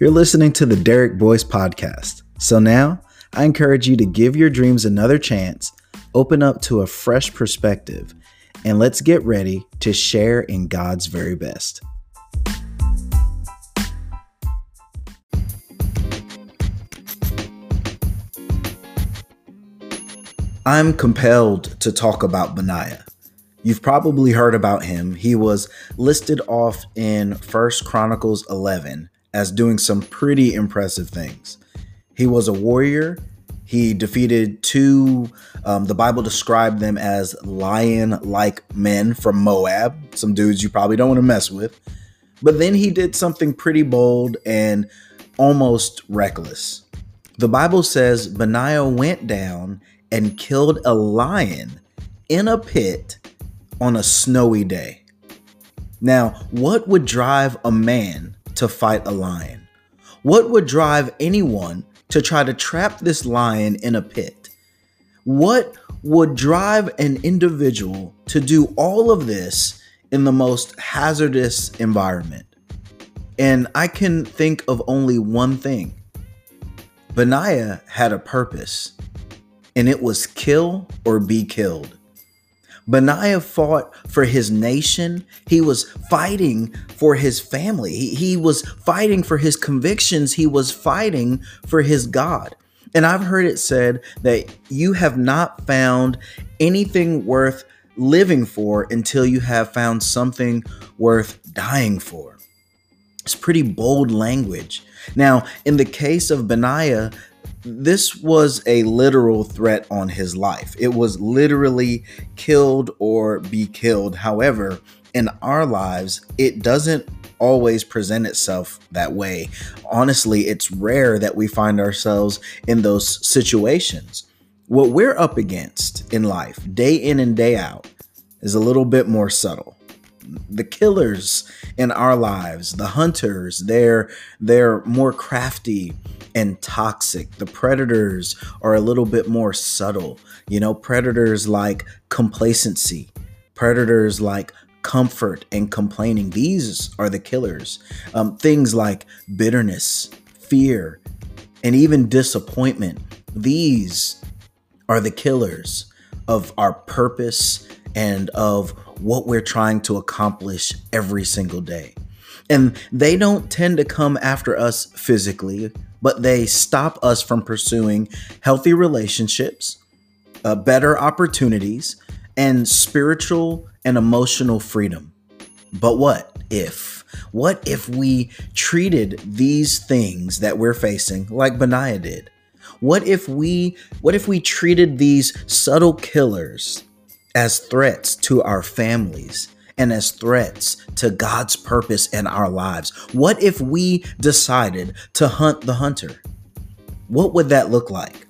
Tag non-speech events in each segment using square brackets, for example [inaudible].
You're listening to the Derrick Boyce Podcast. So now, I encourage you to give your dreams another chance, open up to a fresh perspective, and let's get ready to share in God's very best. I'm compelled to talk about Benaiah. You've probably heard about him. He was listed off in First Chronicles 11 as doing some pretty impressive things. He was a warrior. He defeated two, um, the Bible described them as lion like men from Moab, some dudes you probably don't want to mess with. But then he did something pretty bold and almost reckless. The Bible says Benaiah went down and killed a lion in a pit on a snowy day. Now, what would drive a man to fight a lion? What would drive anyone to try to trap this lion in a pit? What would drive an individual to do all of this in the most hazardous environment? And I can think of only one thing. Benaiah had a purpose, and it was kill or be killed. Benaiah fought for his nation. He was fighting for his family. He, he was fighting for his convictions. He was fighting for his God. And I've heard it said that you have not found anything worth living for until you have found something worth dying for. It's pretty bold language. Now, in the case of Benaiah, this was a literal threat on his life. It was literally killed or be killed. However, in our lives, it doesn't always present itself that way. Honestly, it's rare that we find ourselves in those situations. What we're up against in life, day in and day out, is a little bit more subtle the killers in our lives, the hunters, they're they're more crafty and toxic. The predators are a little bit more subtle. You know, predators like complacency, predators like comfort and complaining. These are the killers. Um, things like bitterness, fear, and even disappointment. These are the killers of our purpose and of what we're trying to accomplish every single day. And they don't tend to come after us physically, but they stop us from pursuing healthy relationships, uh, better opportunities, and spiritual and emotional freedom. But what if? What if we treated these things that we're facing like Benaiah did? What if we what if we treated these subtle killers as threats to our families and as threats to God's purpose in our lives? What if we decided to hunt the hunter? What would that look like?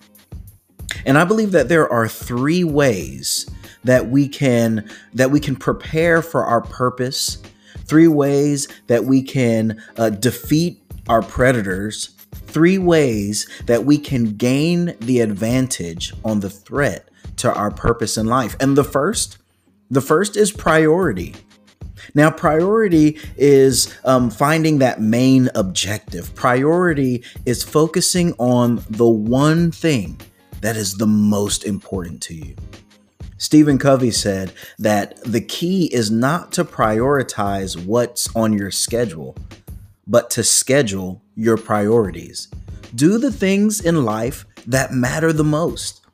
And I believe that there are three ways that we can that we can prepare for our purpose, three ways that we can uh, defeat our predators, three ways that we can gain the advantage on the threat to our purpose in life. And the first, the first is priority. Now, priority is um, finding that main objective. Priority is focusing on the one thing that is the most important to you. Stephen Covey said that the key is not to prioritize what's on your schedule, but to schedule your priorities. Do the things in life that matter the most.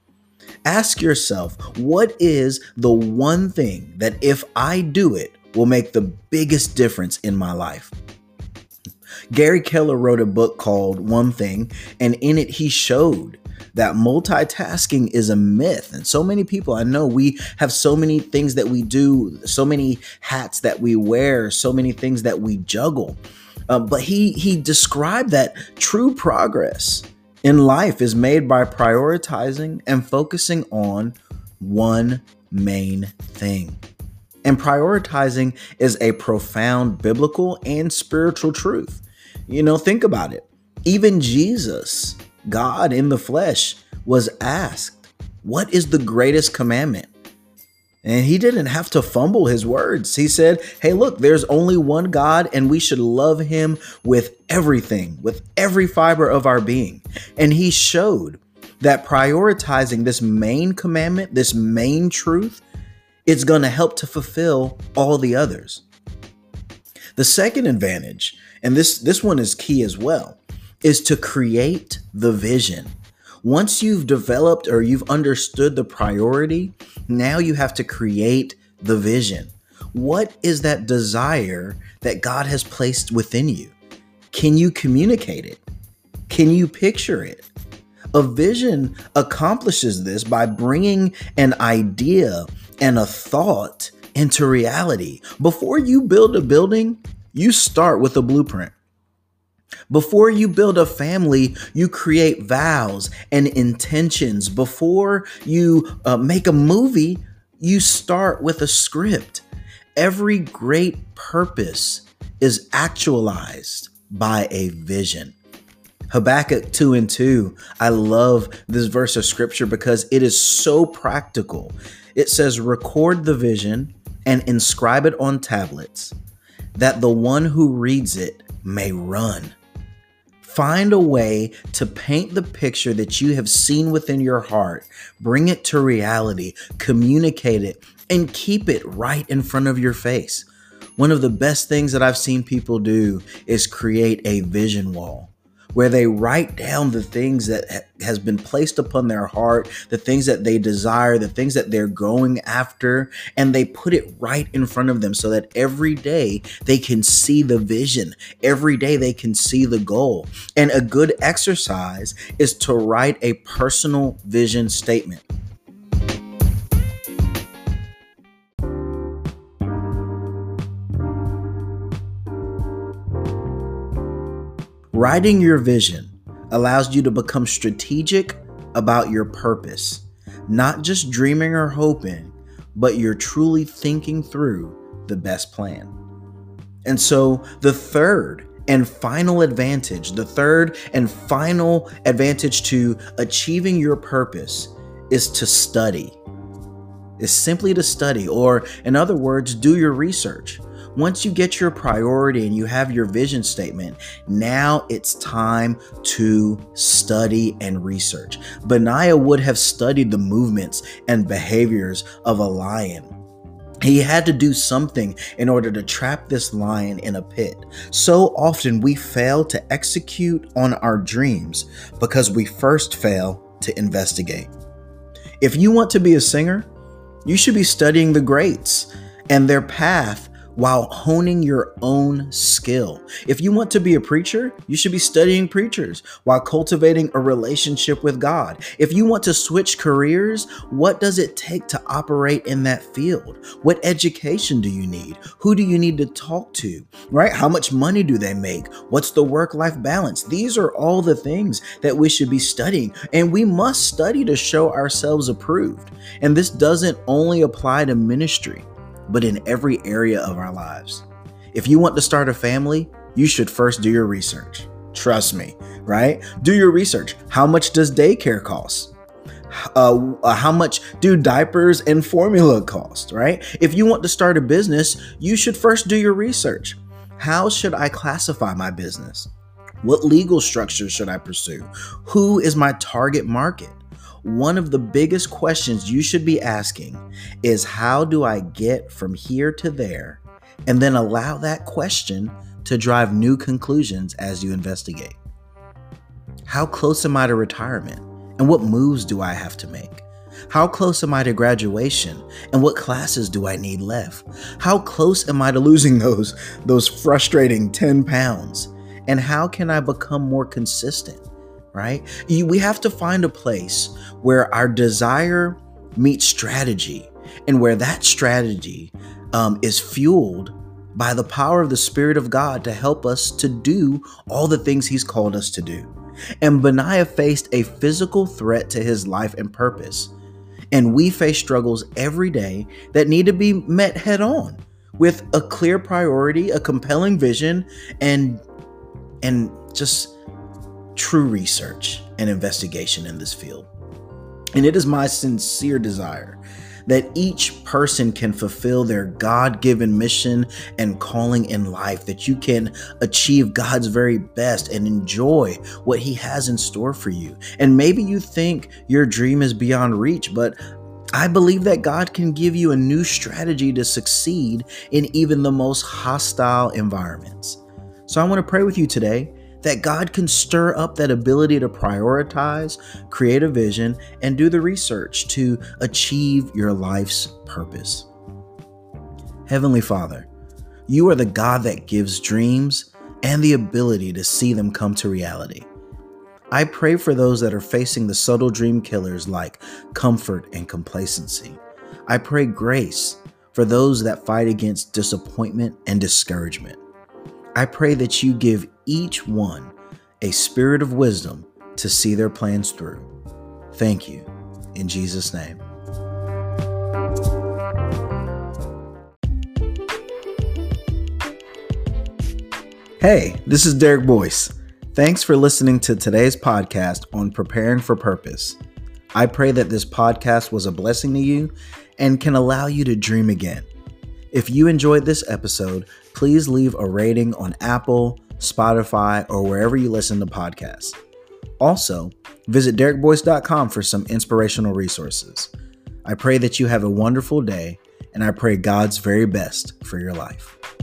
Ask yourself, what is the one thing that if I do it will make the biggest difference in my life? Gary Keller wrote a book called One Thing, and in it he showed that multitasking is a myth. And so many people I know, we have so many things that we do, so many hats that we wear, so many things that we juggle. Um, but he he described that true progress in life is made by prioritizing and focusing on one main thing. And prioritizing is a profound biblical and spiritual truth. You know, think about it. Even Jesus, God in the flesh, was asked, What is the greatest commandment? And he didn't have to fumble his words. He said, Hey, look, there's only one God, and we should love him with everything, with every fiber of our being. And he showed that prioritizing this main commandment, this main truth, it's going to help to fulfill all the others. The second advantage, and this this one is key as well, is to create the vision. Once you've developed or you've understood the priority, now you have to create the vision. What is that desire that God has placed within you? Can you communicate it? Can you picture it? A vision accomplishes this by bringing an idea and a thought into reality. Before you build a building, you start with a blueprint. Before you build a family, you create vows and intentions. Before you uh, make a movie, you start with a script. Every great purpose is actualized by a vision. Habakkuk 2 and 2. I love this verse of scripture because it is so practical. It says, Record the vision and inscribe it on tablets, that the one who reads it may run. Find a way to paint the picture that you have seen within your heart, bring it to reality, communicate it, and keep it right in front of your face. One of the best things that I've seen people do is create a vision wall where they write down the things that has been placed upon their heart, the things that they desire, the things that they're going after, and they put it right in front of them so that every day they can see the vision. Every day they can see the goal. And a good exercise is to write a personal vision statement. Writing your vision allows you to become strategic about your purpose, not just dreaming or hoping, but you're truly thinking through the best plan. And so, the third and final advantage, the third and final advantage to achieving your purpose is to study. Is simply to study, or in other words, do your research. Once you get your priority and you have your vision statement, now it's time to study and research. Benaiah would have studied the movements and behaviors of a lion. He had to do something in order to trap this lion in a pit. So often we fail to execute on our dreams because we first fail to investigate. If you want to be a singer, you should be studying the greats and their path while honing your own skill. If you want to be a preacher, you should be studying preachers while cultivating a relationship with God. If you want to switch careers, what does it take to operate in that field? What education do you need? Who do you need to talk to? Right? How much money do they make? What's the work life balance? These are all the things that we should be studying, and we must study to show ourselves approved. And this doesn't only apply to ministry but in every area of our lives. If you want to start a family, you should first do your research. Trust me, right? Do your research. How much does daycare cost? Uh, uh, how much do diapers and formula cost, right? If you want to start a business, you should first do your research. How should I classify my business? What legal structure should I pursue? Who is my target market? One of the biggest questions you should be asking is how do I get from here to there? And then allow that question to drive new conclusions as you investigate. How close am I to retirement? And what moves do I have to make? How close am I to graduation? And what classes do I need left? How close am I to losing [laughs] those those frustrating 10 pounds? And how can I become more consistent? Right? We have to find a place where our desire meets strategy and where that strategy um, is fueled by the power of the Spirit of God to help us to do all the things He's called us to do. And Benaiah faced a physical threat to his life and purpose. And we face struggles every day that need to be met head on with a clear priority, a compelling vision, and and just true research and investigation in this field. And it is my sincere desire that each person can fulfill their God given mission and calling in life, that you can achieve God's very best and enjoy what He has in store for you. And maybe you think your dream is beyond reach, but I believe that God can give you a new strategy to succeed in even the most hostile environments. So I want to pray with you today that God can stir up that ability to prioritize, create a vision, and do the research to achieve your life's purpose. Heavenly Father, you are the God that gives dreams and the ability to see them come to reality. I pray for those that are facing the subtle dream killers like comfort and complacency. I pray grace for those that fight against disappointment and discouragement. I pray that you give each one a spirit of wisdom to see their plans through. Thank you. In Jesus' name. Hey, this is Derrick Boyce. Thanks for listening to today's podcast on preparing for purpose. I pray that this podcast was a blessing to you and can allow you to dream again. If you enjoyed this episode, please leave a rating on Apple, Spotify, or wherever you listen to podcasts. Also, visit derekboyce.com for some inspirational resources. I pray that you have a wonderful day, and I pray God's very best for your life.